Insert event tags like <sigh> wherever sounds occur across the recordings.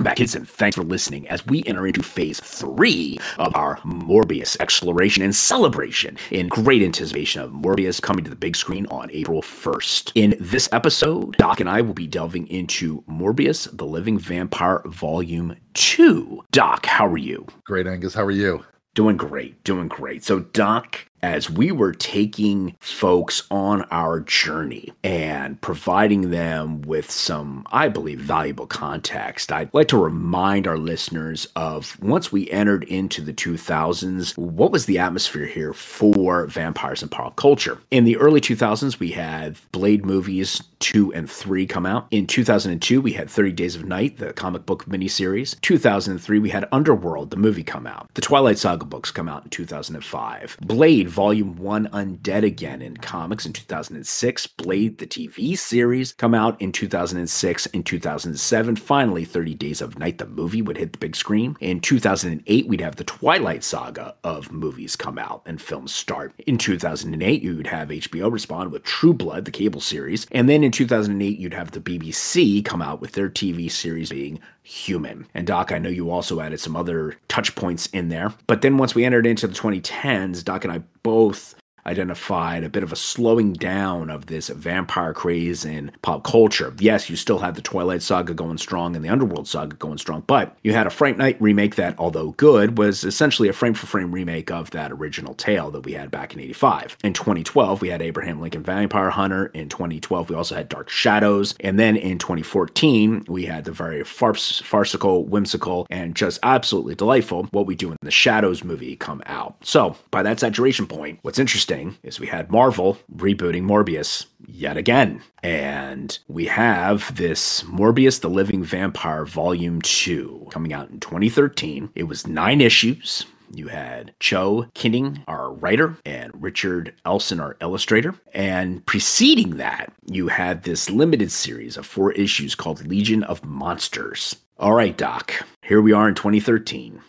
Welcome back, kids, and thanks for listening as we enter into phase three of our Morbius exploration and celebration in great anticipation of Morbius coming to the big screen on April 1st. In this episode, Doc and I will be delving into Morbius, the Living Vampire Volume 2. Doc, how are you? Great, Angus. How are you? Doing great, doing great. So, Doc, as we were taking folks on our journey and providing them with some, I believe, valuable context, I'd like to remind our listeners of once we entered into the 2000s, what was the atmosphere here for vampires and pop culture? In the early 2000s, we had Blade movies two and three come out. In 2002, we had 30 Days of Night, the comic book miniseries. 2003, we had Underworld, the movie, come out. The Twilight Saga books come out in 2005. Blade Volume 1 Undead Again in comics in 2006. Blade, the TV series, come out in 2006 and 2007. Finally, 30 Days of Night, the movie, would hit the big screen. In 2008, we'd have the Twilight Saga of movies come out and films start. In 2008, you would have HBO respond with True Blood, the cable series. And then in 2008, you'd have the BBC come out with their TV series being human. And Doc, I know you also added some other touch points in there. But then once we entered into the 2010s, Doc and I both identified a bit of a slowing down of this vampire craze in pop culture. Yes, you still had the Twilight Saga going strong and the Underworld Saga going strong, but you had a Fright Night remake that, although good, was essentially a frame for frame remake of that original tale that we had back in 85. In 2012, we had Abraham Lincoln Vampire Hunter. In 2012, we also had Dark Shadows. And then in 2014, we had the very farce, farcical, whimsical, and just absolutely delightful What We Do in the Shadows movie come out. So, by that saturation point, what's interesting interesting is we had Marvel rebooting Morbius yet again. And we have this Morbius the Living Vampire Volume 2 coming out in 2013. It was nine issues. You had Joe Keatinge, our writer, and Richard Elson, our illustrator. And preceding that, you had this limited series of four issues called Legion of Monsters. All right, Doc, here we are in 2013.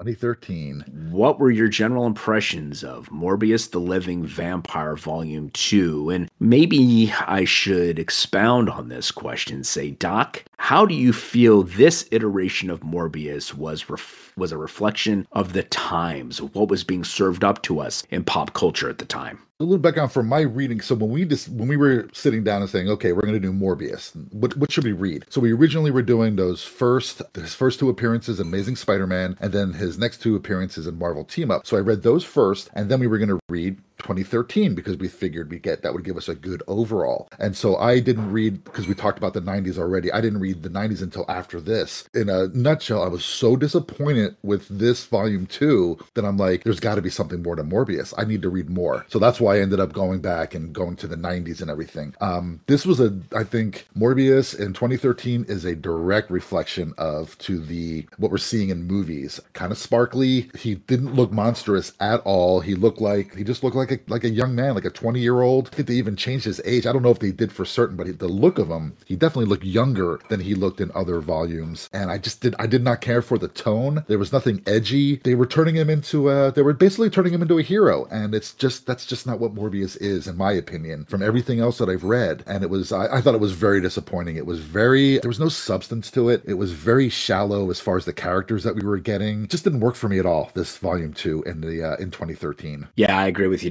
2013. What were your general impressions of Morbius the Living Vampire Volume 2? And maybe I should expound on this question. Say, Doc, how do you feel this iteration of Morbius was ref- was a reflection of the times, what was being served up to us in pop culture at the time? a little background from my reading. So when we just when we were sitting down and saying, okay, we're going to do Morbius, what what should we read? So we originally were doing those first his first two appearances in Amazing Spider-Man, and then his next two appearances in Marvel Team Up. So I read those first, and then we were going to read 2013 because we figured we get that would give us a good overall. And so I didn't read because we talked about the 90s already. I didn't read the 90s until after this. In a nutshell, I was so disappointed with this volume 2 that I'm like there's got to be something more to Morbius. I need to read more. So that's why I ended up going back and going to the 90s and everything. Um this was a I think Morbius in 2013 is a direct reflection of to the what we're seeing in movies. Kind of sparkly. He didn't look monstrous at all. He looked like he just looked like like a like a young man, like a 20 year old. I think they even changed his age. I don't know if they did for certain, but the look of him, he definitely looked younger than he looked in other volumes. And I just did I did not care for the tone. There was nothing edgy. They were turning him into a they were basically turning him into a hero, and it's just that's just not what Morbius is, in my opinion. From everything else that I've read, and it was I, I thought it was very disappointing. It was very there was no substance to it. It was very shallow as far as the characters that we were getting. It just didn't work for me at all. This volume two in the uh, in 2013. Yeah, I agree with you,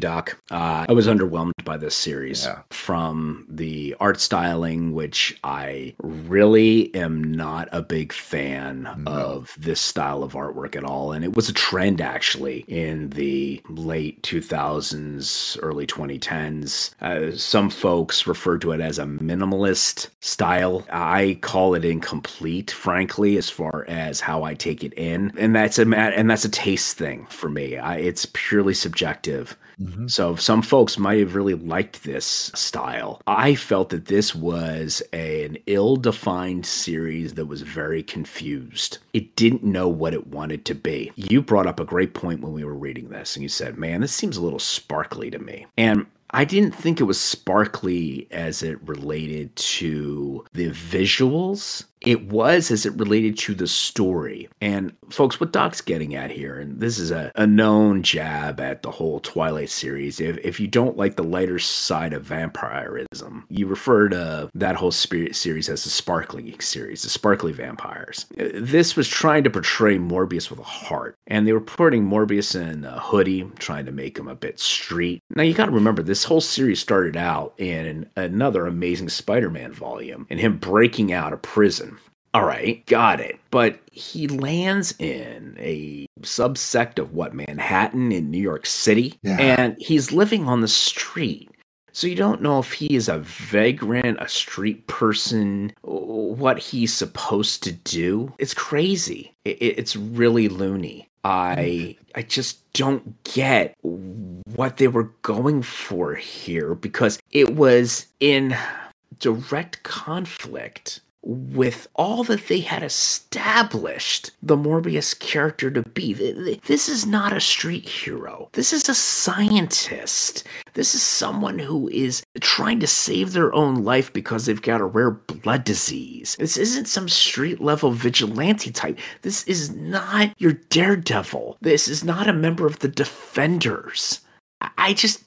Uh, I was underwhelmed by this series yeah. from the art styling, which I really am not a big fan no. of this style of artwork at all. And it was a trend actually in the late 2000s, early 2010s. Uh, some folks refer to it as a minimalist style. I call it incomplete, frankly, as far as how I take it in, and that's a and that's a taste thing for me. I, it's purely subjective. Mm-hmm. So some folks might have really liked this style. I felt that this was a, an ill defined series that was very confused. It didn't know what it wanted to be. You brought up a great point when we were reading this, and you said, man, this seems a little sparkly to me. And I didn't think it was sparkly as it related to the visuals it was as it related to the story. And folks, what Doc's getting at here, and this is a, a known jab at the whole Twilight series. If, if you don't like the lighter side of vampirism, you refer to that whole spirit series as the sparkling series, the sparkly vampires. Uh, this was trying to portray Morbius with a heart, and they were putting Morbius in a hoodie, trying to make him a bit street. Now you got to remember, this whole series started out in another amazing Spider-Man volume, and him breaking out of prison all right, got it. But he lands in a subsect of what, Manhattan in New York City? Yeah. And he's living on the street. So you don't know if he is a vagrant, a street person, what he's supposed to do. It's crazy. It's really loony. I I just don't get what they were going for here because it was in direct conflict with all that they had established the Morbius character to be. This is not a street hero. This is a scientist. This is someone who is trying to save their own life because they've got a rare blood disease. This isn't some street level vigilante type. This is not your daredevil. This is not a member of the Defenders. I just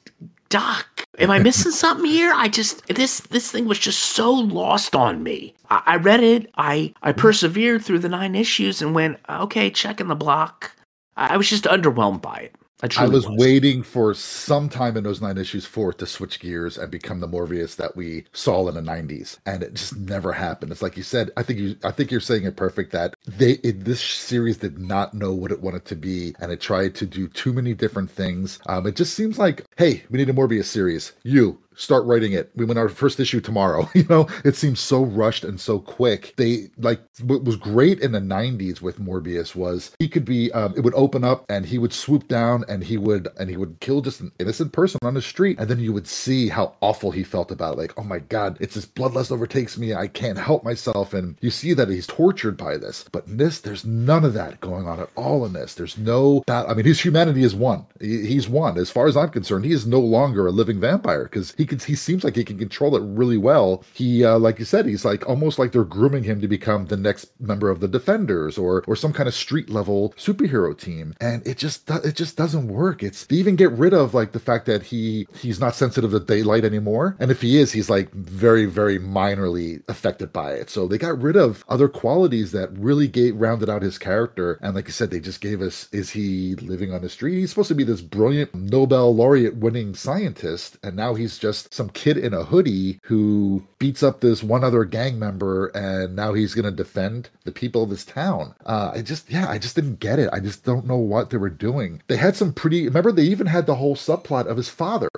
Doc, am I missing something here? I just this this thing was just so lost on me. I, I read it. I I persevered through the nine issues and went okay, checking the block. I, I was just underwhelmed by it. I, I was, was, waiting for some time in those nine issues for it to switch gears and become the Morbius that we saw in the '90s, and it just never happened. It's like you said. I think you. I think you're saying it perfect. That they it, this series did not know what it wanted to be, and it tried to do too many different things. Um, it just seems like, hey, we need a Morbius series. You start writing it. We win our first issue tomorrow. <laughs> You know, it seems so rushed and so quick. They like what was great in the 90s with Morbius was he could be um, it would open up and he would swoop down and he would and he would kill just an innocent person on the street and then you would see how awful he felt about it. Like, oh my god, it's this bloodlust overtakes me. I can't help myself and you see that he's tortured by this. But in this there's none of that going on at all in this. There's no that I mean his humanity is one. He's one as far as I'm concerned. He is no longer a living vampire because he can he seems like he can control it really well. He uh, like you said, he's like almost like they're grooming him to become the next member of the Defenders or or some kind of street level superhero team. And it just it just doesn't work. It's they even get rid of like the fact that he he's not sensitive to daylight anymore. And if he is, he's like very very minorly affected by it. So they got rid of other qualities that really gave rounded out his character. And like you said, they just gave us is he living on the street? He's supposed to be this brilliant Nobel laureate winning scientist, and now he's just just some kid in a hoodie who beats up this one other gang member and now he's going to defend the people of this town. Uh, I just, yeah, I just didn't get it. I just don't know what they were doing. They had some pretty, remember, they even had the whole subplot of his father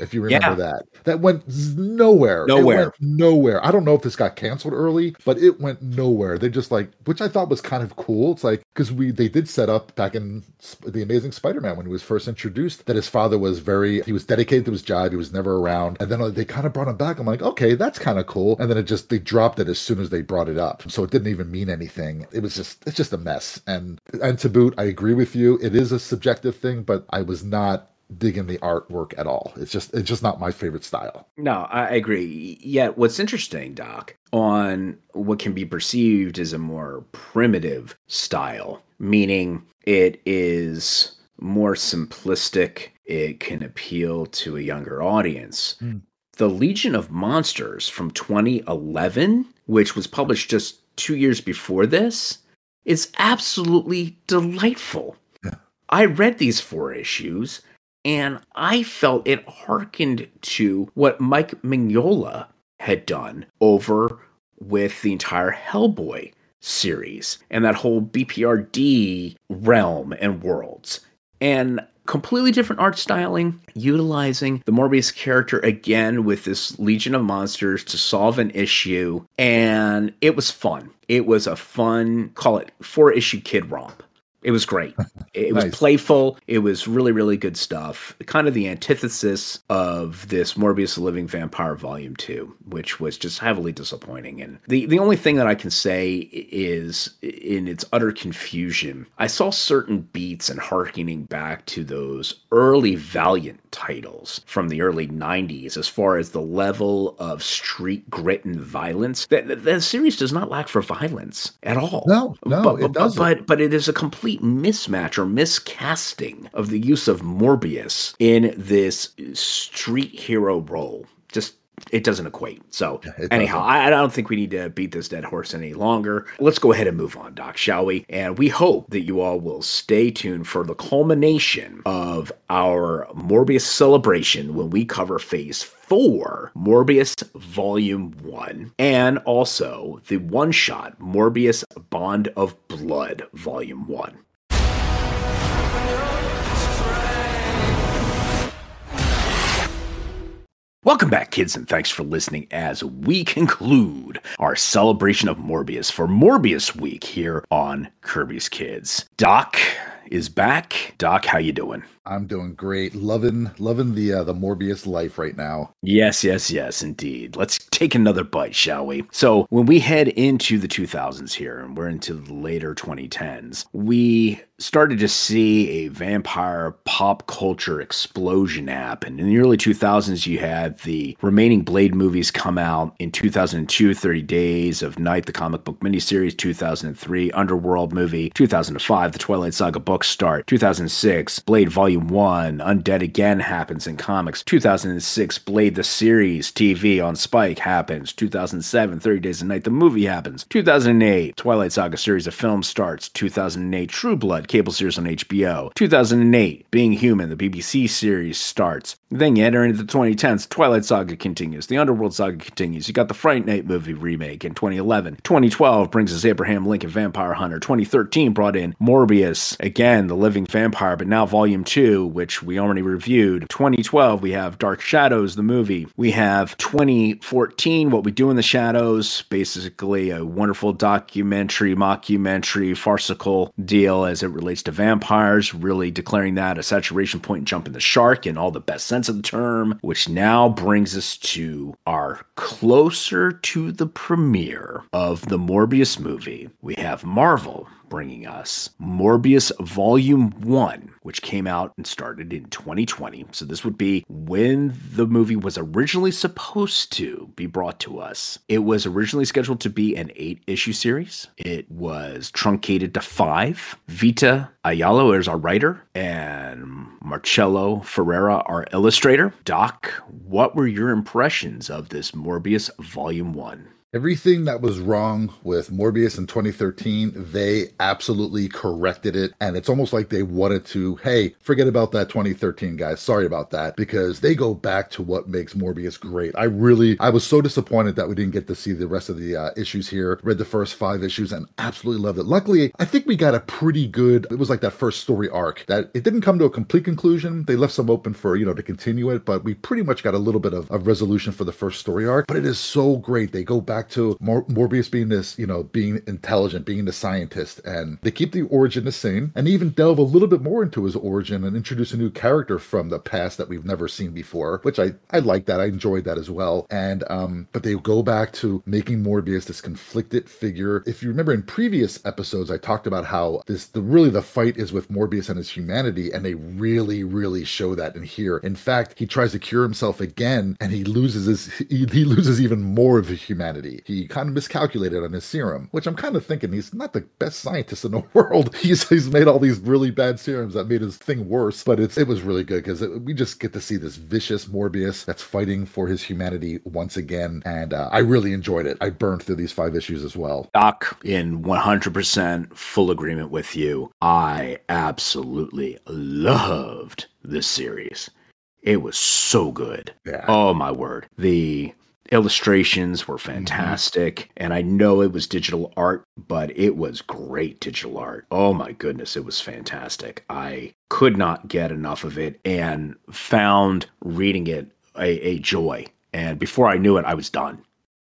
if you remember yeah. that. That went nowhere. Nowhere. Went nowhere. I don't know if this got canceled early, but it went nowhere. They just like, which I thought was kind of cool. It's like because we they did set up back in the Amazing Spider-Man when he was first introduced that his father was very he was dedicated to his job. He was never around, and then they kind of brought him back. I'm like, okay, that's kind of cool. And then it just they dropped it as soon as they brought it up, so it didn't even mean anything. It was just it's just a mess. And and to boot, I agree with you. It is a subjective thing, but I was not digging the artwork at all. It's just it's just not my favorite style. No, I agree. Yet what's interesting, Doc, on what can be perceived as a more primitive style, meaning it is more simplistic, it can appeal to a younger audience. Mm. The Legion of Monsters from 2011, which was published just 2 years before this, is absolutely delightful. Yeah. I read these four issues and I felt it harkened to what Mike Mignola had done over with the entire Hellboy series and that whole BPRD realm and worlds. And completely different art styling, utilizing the Morbius character again with this Legion of Monsters to solve an issue. And it was fun. It was a fun, call it four issue kid romp It was great. <laughs> It Nice. was playful. It was really, really good stuff. Kind of the antithesis of this Morbius the Living Vampire Volume 2, which was just heavily disappointing. And the, the only thing that I can say is in its utter confusion, I saw certain beats and harkening back to those early Valiant titles from the early 90s as far as the level of street grit and violence. That, that, that series does not lack for violence at all. No, no, but, it but- doesn't. But but it is a complete mismatch or miscasting of the use of Morbius in this street hero role. Just it doesn't equate. So it anyhow, doesn't. I, don't think we need to beat this dead horse any longer. Let's go ahead and move on, Doc, shall we? And we hope that you all will stay tuned for the culmination of our Morbius celebration when we cover Phase 4, Morbius Volume 1, and also the one shot Morbius Bond of Blood Volume 1. Welcome back, kids, and thanks for listening as we conclude our celebration of Morbius for Morbius Week here on Kirby's Kids. Doc is back. Doc, how you doing? I'm doing great. Loving loving the uh, the Morbius life right now. Yes, yes, yes, indeed. Let's take another bite, shall we? So, when we head into the 2000s here, and we're into the later 2010s, we started to see a vampire pop culture explosion happen. In the early 2000s, you had the remaining Blade movies come out in 2002, 30 Days of Night, the comic book miniseries, 2003, Underworld movie, 2005, the Twilight Saga book start, 2006, Blade Volume 1, Undead Again happens in comics, 2006, Blade the series, TV on Spike happens, 2007, 30 Days of Night, the movie happens, 2008, Twilight Saga series of films starts, 2008, True Blood, cable series on HBO, 2008, Being Human, the BBC series starts. Then you enter into the 2010s, Twilight Saga continues, the Underworld Saga continues, you got the Fright Night movie remake in 2011, 2012 brings us Abraham Lincoln Vampire Hunter, 2013 brought in Morbius, again, the living vampire, but now volume 2, which we already reviewed. 2012, we have Dark Shadows, the movie. We have 2014, What We Do in the Shadows, basically a wonderful documentary, mockumentary, farcical deal as it relates to vampires, really declaring that a saturation point and jumping the shark in all the best sense of the term, which now brings us to our closer to the premiere of the Morbius movie. We have Marvel bringing us Morbius Volume 1, which came out and started in 2020. So this would be when the movie was originally supposed to be brought to us. It was originally scheduled to be an eight issue series, it was truncated to five. Vita Ayala is our writer, and Marcelo Ferreira, our illustrator. Doc, what were your impressions of this Morbius Volume 1? Everything that was wrong with Morbius in 2013, they absolutely corrected it. And it's almost like they wanted to, hey, forget about that 2013, guys. Sorry about that. Because they go back to what makes Morbius great. I really, I was so disappointed that we didn't get to see the rest of the uh, issues here. Read the first five issues and absolutely loved it. Luckily, I think we got a pretty good, it was like that first story arc that it didn't come to a complete conclusion. They left some open for, you know, to continue it, but we pretty much got a little bit of, of resolution for the first story arc. But it is so great. They go back to Mor- Morbius being this, you know, being intelligent, being the scientist, and they keep the origin the same and even delve a little bit more into his origin and introduce a new character from the past that we've never seen before, which I, I like that. I enjoyed that as well. And, um, but they go back to making Morbius this conflicted figure. If you remember in previous episodes, I talked about how this, the really the fight is with Morbius and his humanity, and they really, really show that in here. In fact, he tries to cure himself again and he loses his, he, he loses even more of his humanity. He kind of miscalculated on his serum, which I'm kind of thinking he's not the best scientist in the <laughs> world. He's he's made all these really bad serums that made his thing worse, but it's it was really good because we just get to see this vicious Morbius that's fighting for his humanity once again, and uh, I really enjoyed it. I burned through these five issues as well. Doc, in 100% full agreement with you. I absolutely loved this series. It was so good. Yeah. Oh, my word. The illustrations were mm-hmm. fantastic. And I know it was digital art, but it was great digital art. Oh, my goodness. It was fantastic. I could not get enough of it and found reading it a, a joy. And before I knew it, I was done.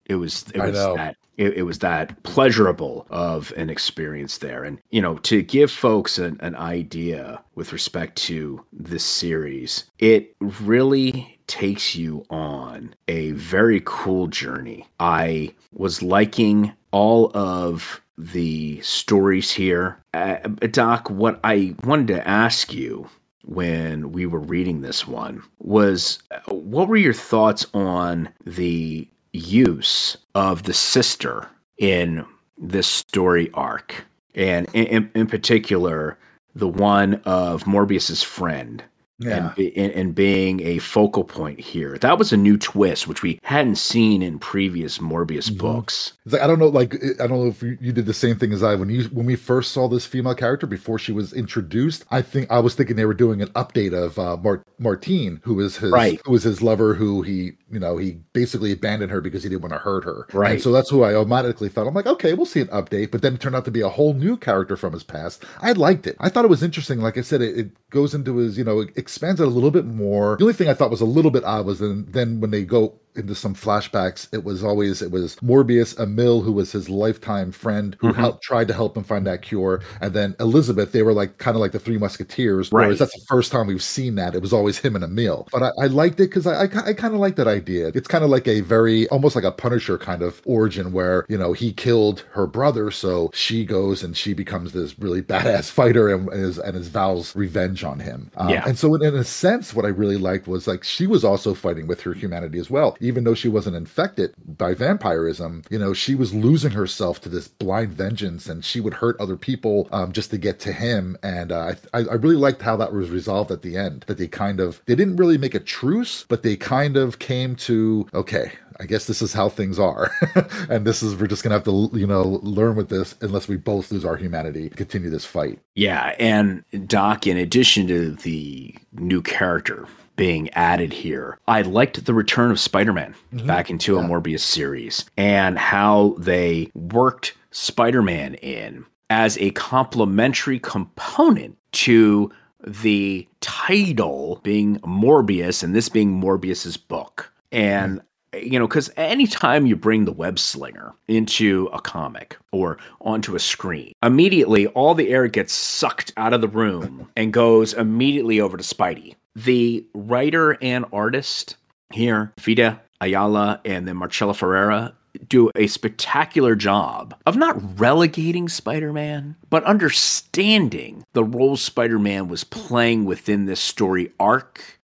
It was it was that it, it, was that pleasurable of an experience there. And, you know, to give folks an, an idea with respect to this series, it really takes you on a very cool journey. I was liking all of the stories here. Uh, Doc, what I wanted to ask you when we were reading this one was uh, what were your thoughts on the use of the sister in this story arc, and in, in particular, the one of Morbius's friend yeah. and, and, and being a focal point here. That was a new twist, which we hadn't seen in previous Morbius mm-hmm. books. Like, I don't know, like I don't know if you, you, did the same thing as I when you when we first saw this female character before she was introduced. I think I was thinking they were doing an update of uh, Mart- Martine, who was his right. who was his lover, who he you know he basically abandoned her because he didn't want to hurt her. Right. And so that's who I automatically thought. I'm like, okay, we'll see an update, but then it turned out to be a whole new character from his past. I liked it. I thought it was interesting. Like I said, it, it goes into his you know expands it a little bit more. The only thing I thought was a little bit odd was then, then when they go into some flashbacks, it was always it was Morbius, Emil, who was his lifetime friend, who mm-hmm. helped tried to help him find that cure, and then Elizabeth. They were like kind of like the three musketeers. Right. Whereas that's the first time we've seen that. It was always him and Emil. But I, I liked it because I, I, I kind of like that idea. It's kind of like a very almost like a Punisher kind of origin where you know he killed her brother, so she goes and she becomes this really badass <laughs> fighter and is and is vows revenge on him. Um, yeah. And so in, in a sense, what I really liked was like she was also fighting with her humanity as well even though she wasn't infected by vampirism, you know, she was losing herself to this blind vengeance and she would hurt other people um, just to get to him. And uh, I, I really liked how that was resolved at the end, that they kind of, they didn't really make a truce, but they kind of came to, okay, I guess this is how things are. <laughs> and this is, we're just going to have to, you know, learn with this unless we both lose our humanity, continue this fight. Yeah. And Doc, in addition to the new character, being added here. I liked the return of Spider Man mm-hmm. back into yeah. a Morbius series and how they worked Spider Man in as a complementary component to the title being Morbius and this being Morbius's book. And mm you know, because anytime you bring the web slinger into a comic or onto a screen, immediately all the air gets sucked out of the room <laughs> and goes immediately over to Spidey. The writer and artist here, Vita Ayala and then Marcelo Ferreira, do a spectacular job of not relegating Spider Man, but understanding the role Spider Man was playing within this story arc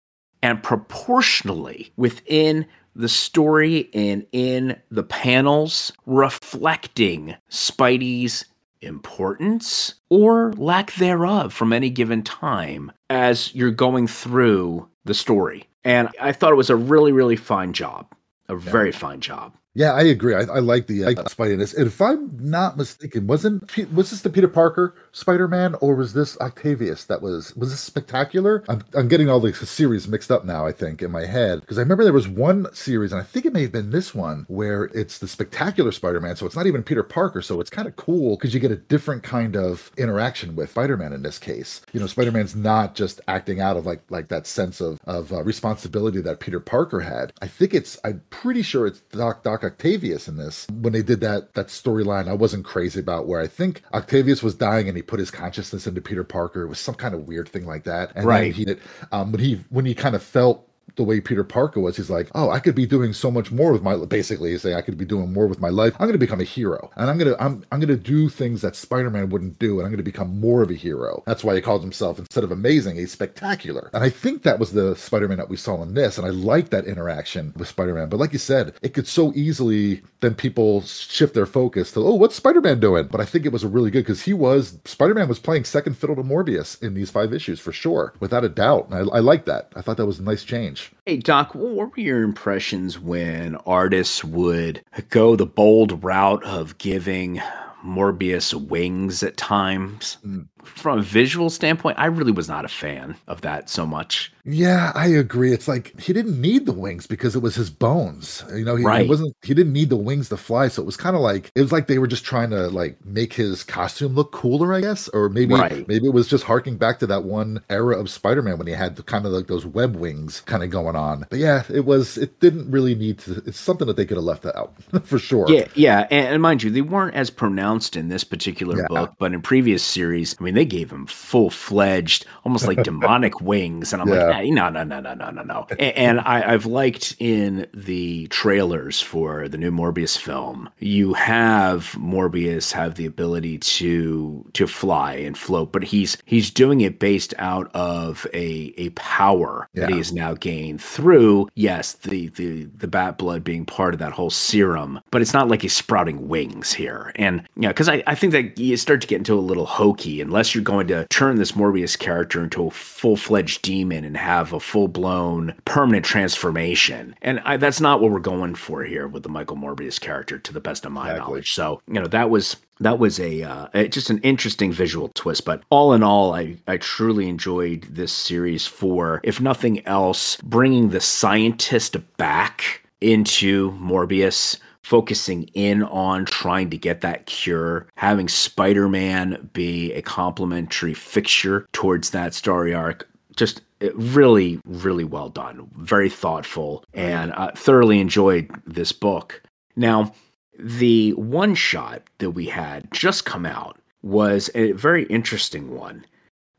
and proportionally within the story and in the panels reflecting Spidey's importance or lack thereof from any given time as you're going through the story. And I thought it was a really, really fine job, a yeah. very fine job. Yeah, I agree. I, I like the uh, Spidey And if I'm not mistaken, wasn't was this the Peter Parker Spider Man or was this Octavius that was was this spectacular? I'm, I'm getting all the series mixed up now. I think in my head because I remember there was one series and I think it may have been this one where it's the spectacular Spider Man. So it's not even Peter Parker. So it's kind of cool because you get a different kind of interaction with Spider Man in this case. You know, Spider Man's not just acting out of like like that sense of of uh, responsibility that Peter Parker had. I think it's I'm pretty sure it's Doc Doc Octavius in this. When they did that that storyline, I wasn't crazy about where I think Octavius was dying and he put his consciousness into Peter Parker. It was some kind of weird thing like that. And right. he um, when he when he kind of felt the way Peter Parker was. He's like, oh, I could be doing so much more with my. Basically, he's saying I could be doing more with my life. I'm to become a hero, and I'm to I'm I'm to do things that Spider Man wouldn't do, and I'm to become more of a hero. That's why he calls himself instead of amazing, he's spectacular. And I think that was the Spider Man that we saw in this, and I like that interaction with Spider Man. But like you said, it could so easily then people shift their focus to, oh, what's Spider Man doing? But I think it was a really good because he was Spider Man was playing second fiddle to Morbius in these five issues for sure, without a doubt. And I, I like that. I thought that was a nice change. Hey, Doc, what were your impressions when artists would go the bold route of giving Morbius wings at times? Mm. From a visual standpoint, I really was not a fan of that so much. Yeah, I agree. It's like he didn't need the wings because it was his bones. You know, he, Right. he wasn't he didn't need the wings to fly. So it was kind of like it was like they were just trying to like make his costume look cooler, I guess. Or maybe Right. maybe it was just harking back to that one era of Spider-Man when he had the, kind of like those web wings kind of going on. But yeah, it was it didn't really need to it's something that they could have left out <laughs> for sure. Yeah, yeah, and, and mind you, they weren't as pronounced in this particular Yeah. book, but in previous series, I mean, they gave him full fledged, almost like <laughs> demonic wings, and I'm Yeah. like, "Hey, no, no, no, no, no, no, no. A- And, I, I've liked in the trailers for the new Morbius film, you have Morbius have the ability to to fly and float, but he's he's doing it based out of a a power that he Yeah. has now gained through yes the the the bat blood being part of that whole serum but it's not like he's sprouting wings here and you know because I, I think that you start to get into a little hokey unless you're going to turn this morbius character into a full-fledged demon and have a full-blown permanent transformation. And I, that's not what we're going for here with the michael morbius character to the best of my Exactly. knowledge. So you know that was that was a uh, just an interesting visual twist. But all in all i i truly enjoyed this series for if nothing else bringing the scientist back into morbius focusing in on trying to get that cure having spider-man be a complementary fixture towards that story arc just really really well done very thoughtful and uh, thoroughly enjoyed this book now the one shot that we had just come out was a very interesting one.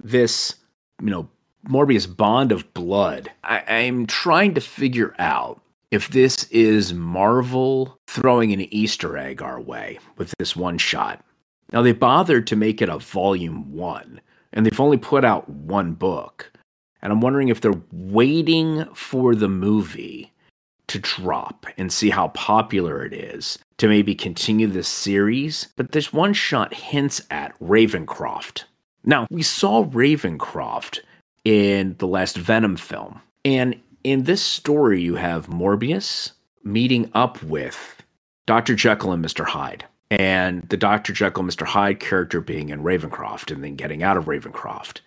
This, you know, Morbius Bond of Blood. I, I'm trying to figure out if this is Marvel throwing an Easter egg our way with this one shot. Now, they bothered to make it a volume one, and they've only put out one book. And I'm wondering if they're waiting for the movie to drop and see how popular it is to maybe continue this series. But this one shot hints at Ravencroft. Now, we saw Ravencroft in the last Venom film. And in this story, you have Morbius meeting up with Dr. Jekyll and Mr. Hyde. And the Dr. Jekyll, Mr. Hyde character being in Ravencroft and then getting out of Ravencroft.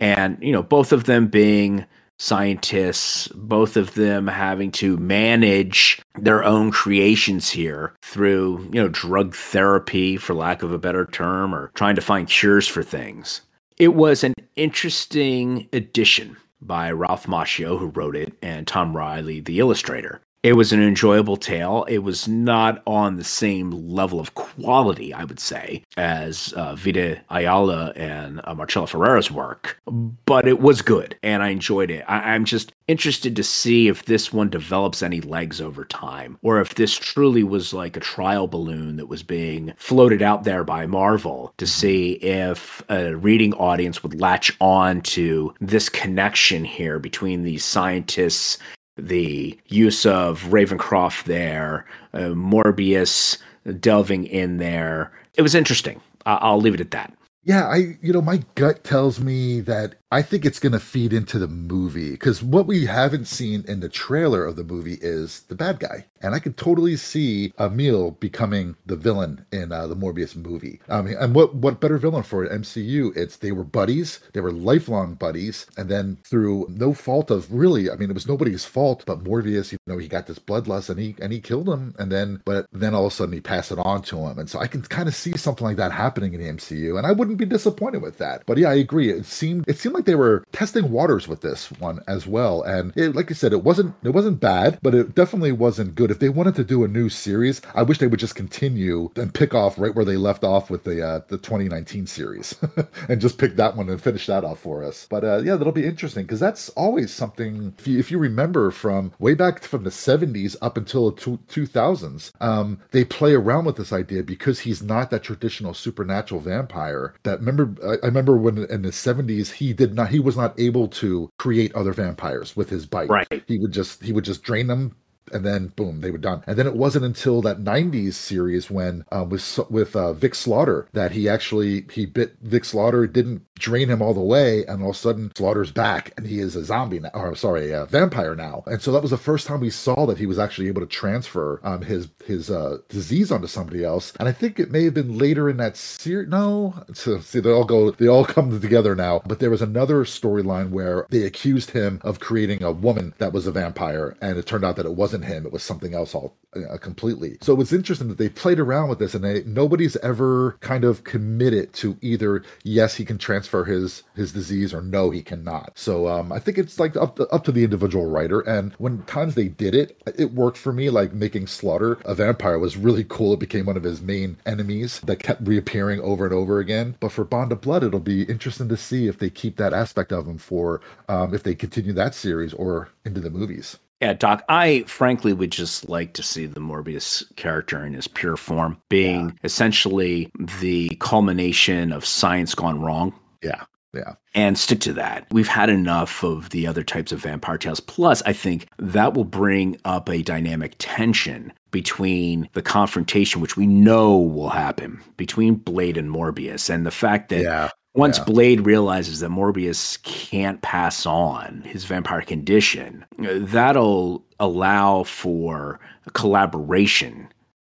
And, you know, both of them being scientists, both of them having to manage their own creations here through, you know, drug therapy, for lack of a better term, or trying to find cures for things. It was an interesting addition by Ralph Macchio, who wrote it, and Tom Reilly, the illustrator. It was an enjoyable tale. It was not on the same level of quality, I would say, as uh, Vita Ayala and uh, Marcella Ferreira's work, but it was good and I enjoyed it. I- I'm just interested to see if this one develops any legs over time or if this truly was like a trial balloon that was being floated out there by Marvel to see if a reading audience would latch on to this connection here between these scientists the use of Ravencroft there, uh, Morbius delving in there. It was interesting. I'll leave it at that. Yeah, I you know my gut tells me that I think it's going to feed into the movie because what we haven't seen in the trailer of the movie is the bad guy, and I could totally see Emil becoming the villain in uh, the Morbius movie. I mean, and what what better villain for MCU? It's they were buddies, they were lifelong buddies, and then through no fault of really, I mean, it was nobody's fault, but Morbius, you know, he got this bloodlust and he and he killed him, and then but then all of a sudden he passed it on to him, and so I can kind of see something like that happening in the MCU, and I wouldn't be disappointed with that. But yeah, I agree. It seemed it seemed like they were testing waters with this one as well, and it, like I said, it wasn't it wasn't bad, but it definitely wasn't good. If they wanted to do a new series, I wish they would just continue and pick off right where they left off with the uh, the 2019 series, <laughs> and just pick that one and finish that off for us. But uh, yeah, that'll be interesting because that's always something. If you, if you remember from way back from the 70s up until the two, 2000s, um, they play around with this idea because he's not that traditional supernatural vampire. That remember, I, I remember when in the 70s he did not, he was not able to create other vampires with his bite. Right. He would just he would just drain them and then boom, they were done. And then it wasn't until that '90s series when um, with with uh, Vic Slaughter that he actually he bit Vic Slaughter, didn't drain him all the way, and all of a sudden Slaughter's back and he is a zombie now, or sorry, a vampire now. And so that was the first time we saw that he was actually able to transfer um, his his uh, disease onto somebody else. And I think it may have been later in that series. No, so, see, they all go, they all come together now. But there was another storyline where they accused him of creating a woman that was a vampire, and it turned out that it wasn't him; it was something else all uh, completely. So it was interesting that they played around with this, and they, nobody's ever kind of committed to either yes, he can transfer his his disease, or no, he cannot. So um, I think it's like up to, up to the individual writer. And when times they did it, it worked for me. Like making Slaughter a vampire was really cool. It became one of his main enemies that kept reappearing over and over again. But for Bond of Blood, it'll be interesting to see if they keep that aspect of him for um, if they continue that series or into the movies. Yeah, Doc, I frankly would just like to see the Morbius character in his pure form being yeah. essentially the culmination of science gone wrong. Yeah. Yeah. And stick to that. We've had enough of the other types of vampire tales. Plus, I think that will bring up a dynamic tension between the confrontation, which we know will happen between Blade and Morbius, and the fact that yeah. Once yeah. Blade realizes that Morbius can't pass on his vampire condition, that'll allow for collaboration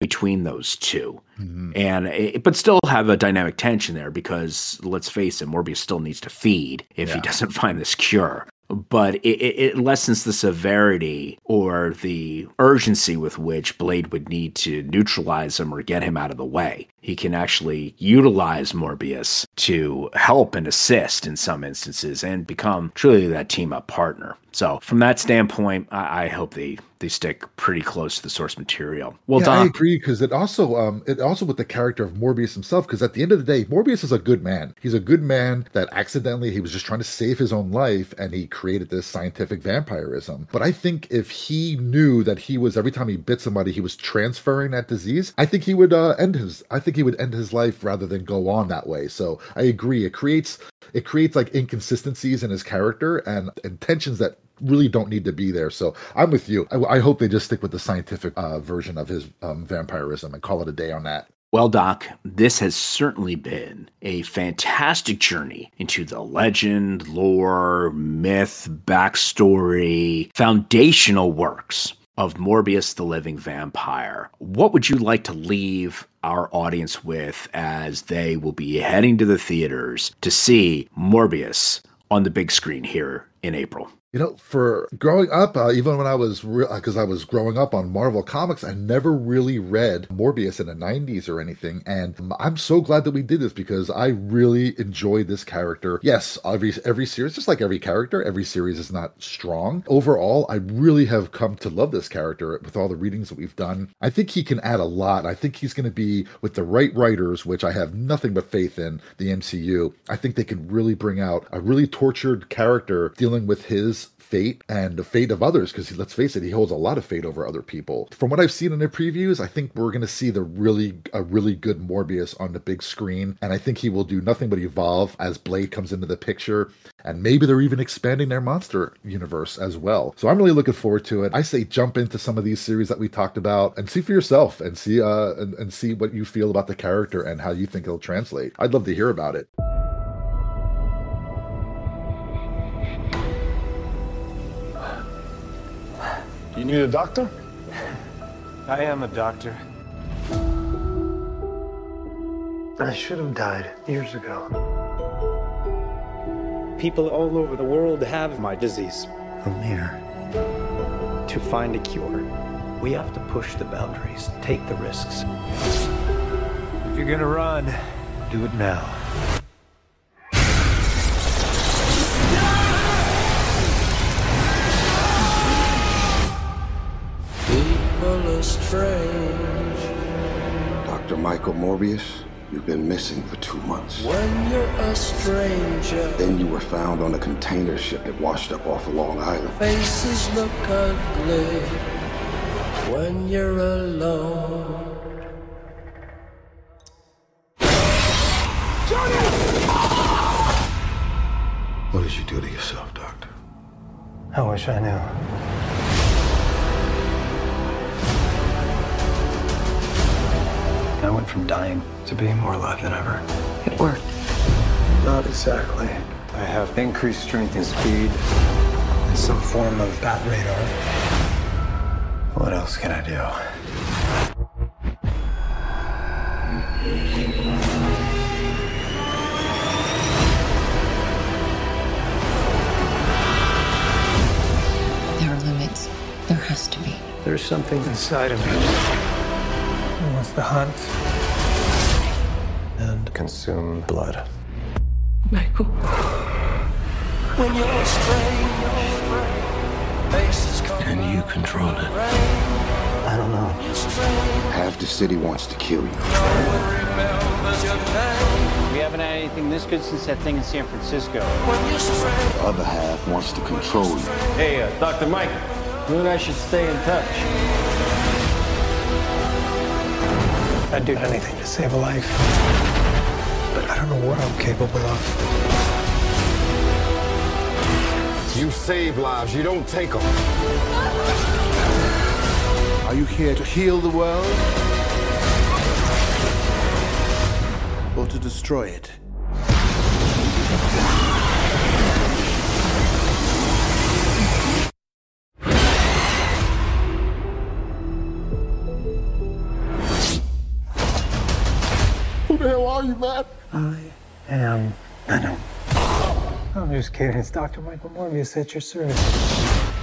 between those 2 mm-hmm. and it, but still have a dynamic tension there because let's face it, Morbius still needs to feed if yeah. he doesn't <laughs> find this cure but it, it, lessens the severity or the urgency with which Blade would need to neutralize him or get him out of the way. He can actually utilize Morbius to help and assist in some instances and become truly that team up partner. So, from that standpoint, I, I hope they they stick pretty close to the source material. Well, yeah, I agree because it also um it also with the character of Morbius himself because at the end of the day, Morbius is a good man. He's a good man that accidentally he was just trying to save his own life and he created this scientific vampirism. But I think if he knew that he was every time he bit somebody he was transferring that disease, I think he would uh, end his I think he would end his life rather than go on that way. So I agree. It creates it creates like inconsistencies in his character and intentions that really don't need to be there. So I'm with you. I, I hope they just stick with the scientific uh, version of his um, vampirism and call it a day on that. Well, Doc, this has certainly been a fantastic journey into the legend, lore, myth, backstory, foundational works of Morbius the Living Vampire. What would you like to leave our audience with as they will be heading to the theaters to see Morbius on the big screen here in April? You know, for growing up, uh, even when I was because re- I was growing up on Marvel comics, I never really read Morbius in the '90s or anything, and I'm so glad that we did this because I really enjoyed this character. Yes, every every series, just like every character, every series is not strong. Overall, I really have come to love this character with all the readings that we've done. I think he can add a lot. I think he's going to be with the right writers, which I have nothing but faith in the MCU. I think they can really bring out a really tortured character dealing with his fate and the fate of others because let's face it he holds a lot of fate over other people. From what i've seen in the previews i think we're going to see the really a really good morbius on the big screen and i think he will do nothing but evolve as blade comes into the picture and maybe they're even expanding their monster universe as well. So i'm really looking forward to it. I say jump into some of these series that we talked about and see for yourself and see uh and, and see what you feel about the character and how you think it'll translate. I'd love to hear about it You need a doctor? I am a doctor. I should have died years ago. People all over the world have my disease. I'm here to find a cure. We have to push the boundaries, take the risks. If you're gonna run, do it now. Strange. Dr. Michael Morbius, you've been missing for two months. When you're a stranger. Then you were found on a container ship that washed up off of Long Island. Faces look ugly when you're alone. Johnny! What did you do to yourself, Doctor? I wish I knew. Went from dying to being more alive than ever. It worked. Not exactly. I have increased strength and speed, and some form of bat radar. What else can I do? There are limits. There has to be. There's something inside of me that wants to hunt and consume blood. Michael. When you're astray, and you control it. I don't know. Half the city wants to kill you. We haven't had anything this good since that thing in San Francisco. The other half wants to control you. Hey, uh, Dr. Mike, you and I should stay in touch. I'd do anything to save a life. But I don't know what I'm capable of. You save lives, you don't take them. Are you here to heal the world? Or to destroy it? Who the hell are you, man? I am Venom. I'm just kidding. It's Dr. Michael Morbius at your service.